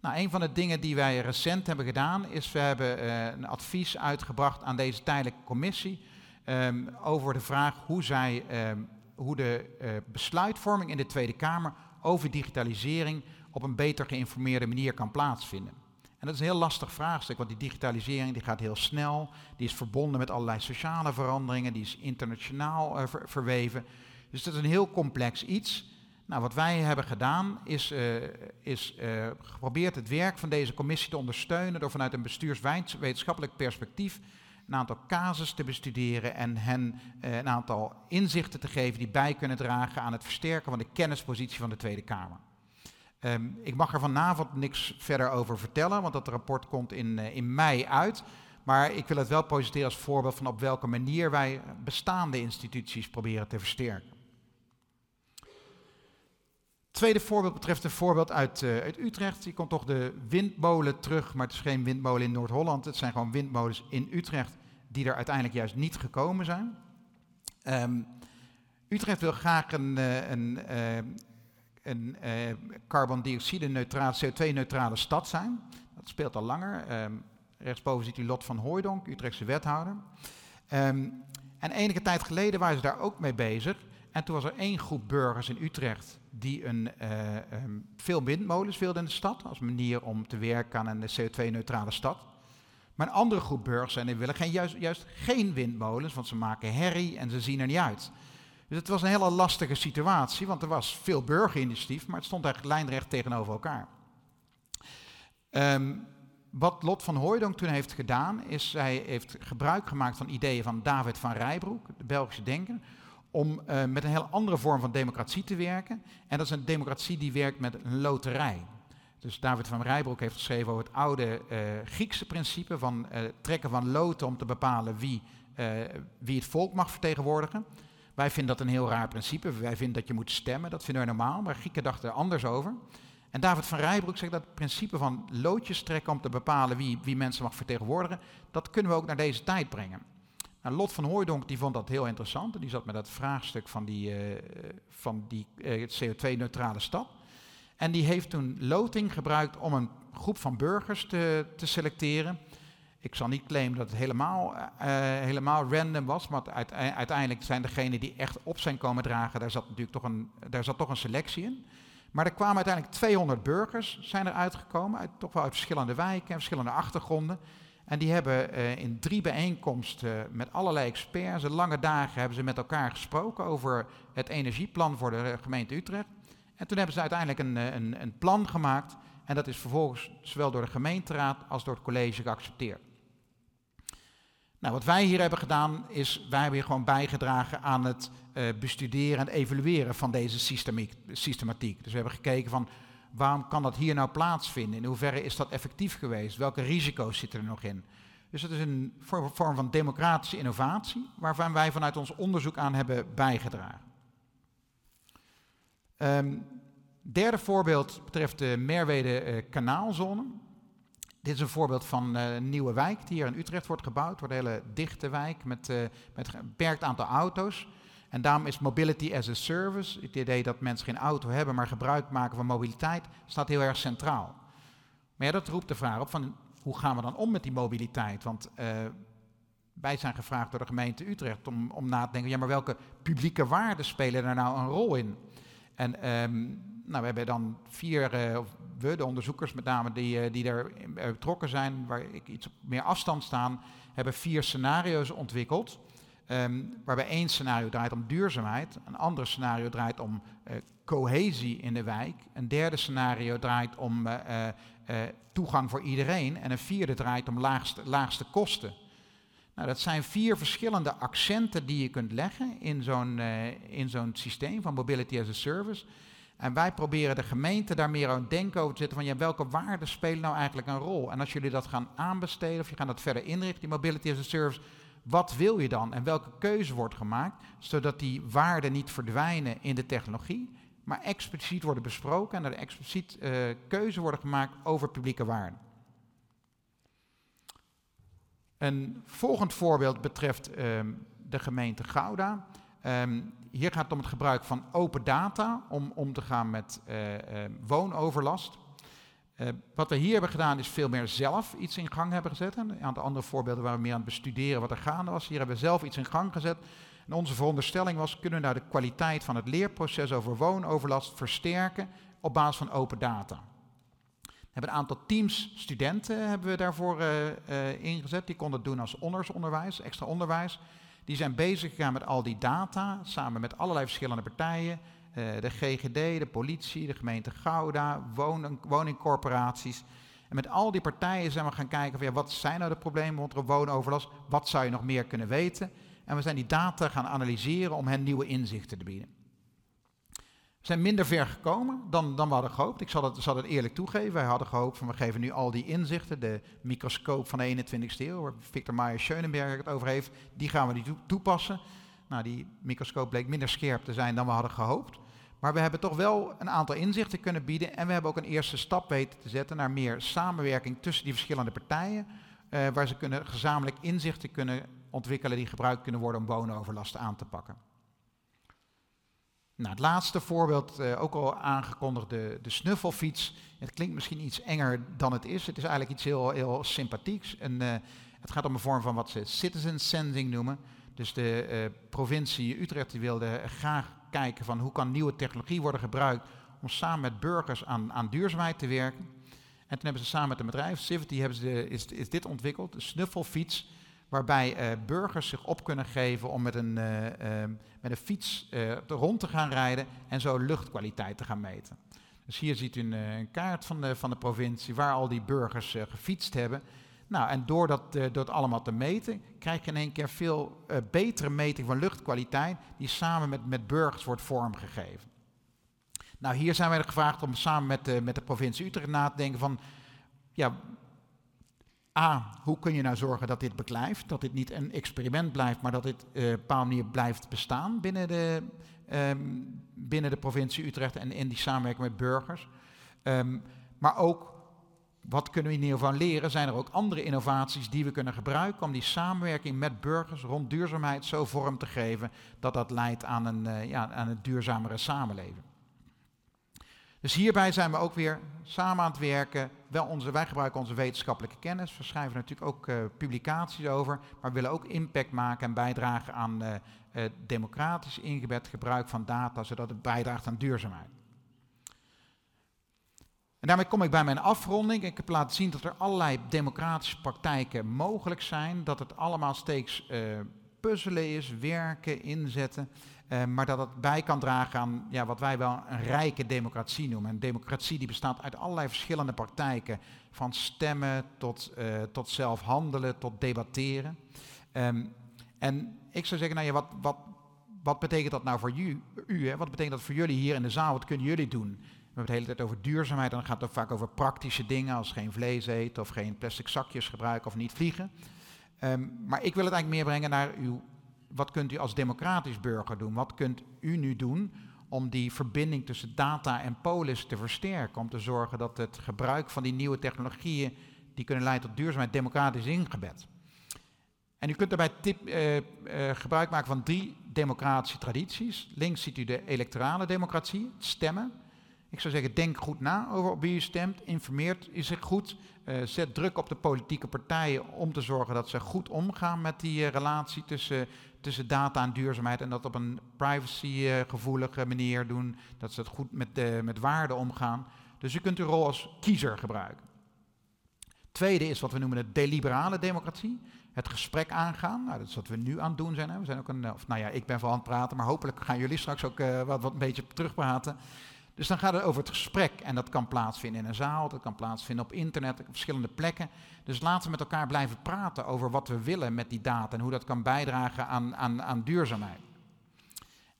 Nou, een van de dingen die wij recent hebben gedaan, is we hebben uh, een advies uitgebracht aan deze tijdelijke commissie um, over de vraag hoe, zij, um, hoe de uh, besluitvorming in de Tweede Kamer over digitalisering op een beter geïnformeerde manier kan plaatsvinden. En dat is een heel lastig vraagstuk, want die digitalisering die gaat heel snel, die is verbonden met allerlei sociale veranderingen, die is internationaal ver verweven. Dus dat is een heel complex iets. Nou, wat wij hebben gedaan is, uh, is uh, geprobeerd het werk van deze commissie te ondersteunen door vanuit een bestuurswetenschappelijk perspectief een aantal casus te bestuderen en hen eh, een aantal inzichten te geven die bij kunnen dragen aan het versterken van de kennispositie van de Tweede Kamer. Ehm, ik mag er vanavond niks verder over vertellen, want dat rapport komt in, in mei uit. Maar ik wil het wel positeren als voorbeeld van op welke manier wij bestaande instituties proberen te versterken. Tweede voorbeeld betreft een voorbeeld uit, uh, uit Utrecht. Hier komt toch de windmolen terug, maar het is geen windmolen in Noord-Holland. Het zijn gewoon windmolens in Utrecht die er uiteindelijk juist niet gekomen zijn. Um, Utrecht wil graag een, uh, een, uh, een uh, carbondioxide-neutrale, CO2-neutrale stad zijn. Dat speelt al langer. Um, rechtsboven ziet u Lot van Hooijdonk, Utrechtse wethouder. Um, en enige tijd geleden waren ze daar ook mee bezig. En toen was er één groep burgers in Utrecht die een, uh, um, veel windmolens wilden in de stad, als manier om te werken aan een CO2-neutrale stad. Maar een andere groep burgers en die willen geen, juist, geen windmolens, want ze maken herrie en ze zien er niet uit. Dus het was een hele lastige situatie, want er was veel burgerinitiatief, maar het stond eigenlijk lijnrecht tegenover elkaar. Um, wat Lot van Hooijdonk toen heeft gedaan, is zij heeft gebruik gemaakt van ideeën van David van Rijbroek, de Belgische denker, om uh, met een heel andere vorm van democratie te werken. En dat is een democratie die werkt met een loterij. Dus David van Rijbroek heeft geschreven over het oude uh, Griekse principe van uh, trekken van loten om te bepalen wie, wie het volk mag vertegenwoordigen. Wij vinden dat een heel raar principe. Wij vinden dat je moet stemmen, dat vinden wij normaal, maar Grieken dachten er anders over. En David van Rijbroek zegt dat het principe van loodjes trekken om te bepalen wie, wie mensen mag vertegenwoordigen, dat kunnen we ook naar deze tijd brengen. Nou, Lot van Hooijdonk die vond dat heel interessant. Die zat met dat vraagstuk van die, uh, van die uh, CO2-neutrale stad. En die heeft toen loting gebruikt om een groep van burgers te, te selecteren. Ik zal niet claimen dat het helemaal, uh, helemaal random was, maar uiteindelijk zijn degenen die echt op zijn komen dragen, daar zat natuurlijk toch een, daar zat toch een selectie in. Maar er kwamen uiteindelijk 200 burgers zijn er uitgekomen, uit, toch wel uit verschillende wijken en verschillende achtergronden. En die hebben uh, in drie bijeenkomsten met allerlei experts, lange dagen hebben ze met elkaar gesproken over het energieplan voor de gemeente Utrecht. En toen hebben ze uiteindelijk een, een, een plan gemaakt en dat is vervolgens zowel door de gemeenteraad als door het college geaccepteerd. Nou, wat wij hier hebben gedaan is, wij hebben hier gewoon bijgedragen aan het bestuderen en evalueren van deze systematiek. Dus we hebben gekeken van, waarom kan dat hier nou plaatsvinden? In hoeverre is dat effectief geweest? Welke risico's zitten er nog in? Dus het is een vorm van democratische innovatie, waarvan wij vanuit ons onderzoek aan hebben bijgedragen. Um, derde voorbeeld betreft de Merwede uh, kanaalzone. Dit is een voorbeeld van uh, een nieuwe wijk die hier in Utrecht wordt gebouwd. Het wordt een hele dichte wijk met, uh, met een beperkt aantal auto's. En daarom is mobility as a service, het idee dat mensen geen auto hebben, maar gebruik maken van mobiliteit, staat heel erg centraal. Maar dat roept de vraag op van hoe gaan we dan om met die mobiliteit? Want uh, wij zijn gevraagd door de gemeente Utrecht om, om na te denken, ja maar welke publieke waarden spelen er nou een rol in? En um, nou, we hebben dan vier, of we, de onderzoekers met name die, uh, die daar betrokken zijn, waar ik iets meer afstand staan, hebben vier scenario's ontwikkeld. Um, waarbij één scenario draait om duurzaamheid, een ander scenario draait om uh, cohesie in de wijk, een derde scenario draait om uh, uh, toegang voor iedereen en een vierde draait om laagste, laagste kosten. Nou, dat zijn vier verschillende accenten die je kunt leggen in zo'n in zo'n systeem van mobility as a service. En wij proberen de gemeente daar meer aan denken over te zetten van ja, welke waarden spelen nou eigenlijk een rol? En als jullie dat gaan aanbesteden of je gaat dat verder inrichten, die mobility as a service, wat wil je dan en welke keuze wordt gemaakt, zodat die waarden niet verdwijnen in de technologie, maar expliciet worden besproken en er expliciet uh, keuze worden gemaakt over publieke waarden. Een volgend voorbeeld betreft um, de gemeente Gouda. Um, hier gaat het om het gebruik van open data om om te gaan met uh, uh, woonoverlast. Uh, wat we hier hebben gedaan is veel meer zelf iets in gang hebben gezet. En een aantal andere voorbeelden waar we meer aan het bestuderen wat er gaande was. Hier hebben we zelf iets in gang gezet. En onze veronderstelling was, kunnen we nou de kwaliteit van het leerproces over woonoverlast versterken op basis van open data. We hebben een aantal teams studenten hebben we daarvoor uh, ingezet. Die konden het doen als onderwijs, extra onderwijs. Die zijn bezig gegaan met al die data, samen met allerlei verschillende partijen. Uh, de GGD, de politie, de gemeente Gouda, woning, woningcorporaties. En met al die partijen zijn we gaan kijken van ja, wat zijn nou de problemen rond woonoverlast? Wat zou je nog meer kunnen weten? En we zijn die data gaan analyseren om hen nieuwe inzichten te bieden. We zijn minder ver gekomen dan, dan we hadden gehoopt. Ik zal het, zal het eerlijk toegeven. Wij hadden gehoopt van we geven nu al die inzichten, de microscoop van de 21ste eeuw, waar Victor Meyer Schoenenberg het over heeft, die gaan we die toepassen. Nou, die microscoop bleek minder scherp te zijn dan we hadden gehoopt. Maar we hebben toch wel een aantal inzichten kunnen bieden en we hebben ook een eerste stap weten te zetten naar meer samenwerking tussen die verschillende partijen, eh, waar ze kunnen gezamenlijk inzichten kunnen ontwikkelen die gebruikt kunnen worden om woonoverlast aan te pakken. Nou, het laatste voorbeeld, uh, ook al aangekondigd, de, snuffelfiets. Het klinkt misschien iets enger dan het is. Het is eigenlijk iets heel, heel sympathieks. En, uh, het gaat om een vorm van wat ze citizen sensing noemen. Dus de provincie Utrecht wilde graag kijken van hoe kan nieuwe technologie worden gebruikt om samen met burgers aan, aan duurzaamheid te werken. En toen hebben ze samen met een bedrijf, Civity, hebben ze is, is dit ontwikkeld, de snuffelfiets waarbij uh, burgers zich op kunnen geven om met een, uh, uh, met een fiets rond te gaan rijden en zo luchtkwaliteit te gaan meten. Dus hier ziet u een, een kaart van de, van de provincie waar al die burgers gefietst hebben. Nou, en door dat, door dat allemaal te meten, krijg je in één keer veel betere meting van luchtkwaliteit, die samen met, met burgers wordt vormgegeven. Nou, hier zijn wij gevraagd om samen met de, met de provincie Utrecht na te denken van, ja, A, hoe kun je nou zorgen dat dit beklijft? Dat dit niet een experiment blijft, maar dat dit uh, op een bepaalde manier blijft bestaan binnen de, um, binnen de provincie Utrecht en in die samenwerking met burgers. Um, maar ook, wat kunnen we geval leren? Zijn er ook andere innovaties die we kunnen gebruiken om die samenwerking met burgers rond duurzaamheid zo vorm te geven dat dat leidt aan een, uh, ja, aan een duurzamere samenleving? Dus hierbij zijn we ook weer samen aan het werken. Wel onze, wij gebruiken onze wetenschappelijke kennis, we schrijven natuurlijk ook uh, publicaties over, maar we willen ook impact maken en bijdragen aan uh, democratisch ingebed gebruik van data, zodat het bijdraagt aan duurzaamheid. En daarmee kom ik bij mijn afronding. Ik heb laten zien dat er allerlei democratische praktijken mogelijk zijn, dat het allemaal steeds puzzelen is, werken, inzetten. Uh, maar dat het bij kan dragen aan ja, wat wij wel een rijke democratie noemen. Een democratie die bestaat uit allerlei verschillende praktijken. Van stemmen tot, uh, tot zelf handelen, tot debatteren. Um, en ik zou zeggen, nou ja, wat, wat, wat betekent dat nou voor u? u hè? Wat betekent dat voor jullie hier in de zaal? Wat kunnen jullie doen? Hebben het de hele tijd over duurzaamheid en dan gaat het ook vaak over praktische dingen als geen vlees eten of geen plastic zakjes gebruiken of niet vliegen. Um, maar ik wil het eigenlijk meer brengen naar uw wat kunt u als democratisch burger doen? Wat kunt u nu doen om die verbinding tussen data en polis te versterken? Om te zorgen dat het gebruik van die nieuwe technologieën, die kunnen leiden tot duurzaamheid, democratisch ingebed. En u kunt daarbij tip, uh, uh, gebruik maken van drie democratische tradities. Links ziet u de electorale democratie, stemmen. Ik zou zeggen, denk goed na over wie u stemt, informeert u zich goed, uh, zet druk op de politieke partijen om te zorgen dat ze goed omgaan met die relatie tussen tussen data en duurzaamheid en dat op een privacygevoelige manier doen, dat ze het goed met, de, met waarden omgaan. Dus u kunt uw rol als kiezer gebruiken. Tweede is wat we noemen de deliberale democratie. Het gesprek aangaan. Nou, dat is wat we nu aan het doen zijn. Hè. We zijn ook een, of nou ja, ik ben vooral aan het praten, maar hopelijk gaan jullie straks ook uh, wat, wat een beetje terugpraten. Dus dan gaat het over het gesprek en dat kan plaatsvinden in een zaal, dat kan plaatsvinden op internet, op verschillende plekken. Dus laten we met elkaar blijven praten over wat we willen met die data en hoe dat kan bijdragen aan, aan, aan duurzaamheid.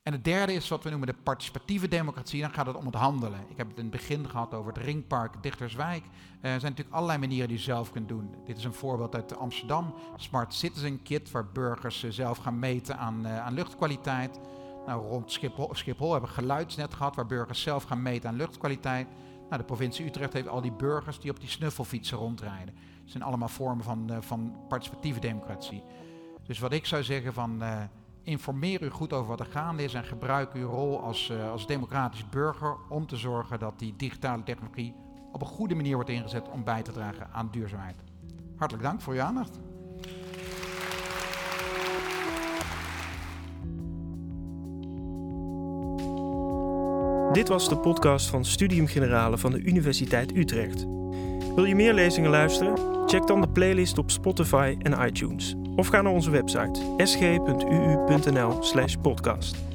En het derde is wat we noemen de participatieve democratie. Dan gaat het om het handelen. Ik heb het in het begin gehad over het ringpark Dichterswijk. Eh, er zijn natuurlijk allerlei manieren die je zelf kunt doen. Dit is een voorbeeld uit Amsterdam. Smart Citizen Kit, waar burgers zelf gaan meten aan, uh, aan luchtkwaliteit. Nou, rond Schiphol, Schiphol hebben we geluidsnet gehad waar burgers zelf gaan meten aan luchtkwaliteit. Nou, de provincie Utrecht heeft al die burgers die op die snuffelfietsen rondrijden. Dat zijn allemaal vormen van, uh, van participatieve democratie. Dus wat ik zou zeggen van uh, informeer u goed over wat er gaande is en gebruik uw rol als, uh, als democratisch burger om te zorgen dat die digitale technologie op een goede manier wordt ingezet om bij te dragen aan duurzaamheid. Hartelijk dank voor uw aandacht. Dit was de podcast van Studium Generale van de Universiteit Utrecht. Wil je meer lezingen luisteren? Check dan de playlist op Spotify en iTunes. Of ga naar onze website sg.uu.nl/podcast.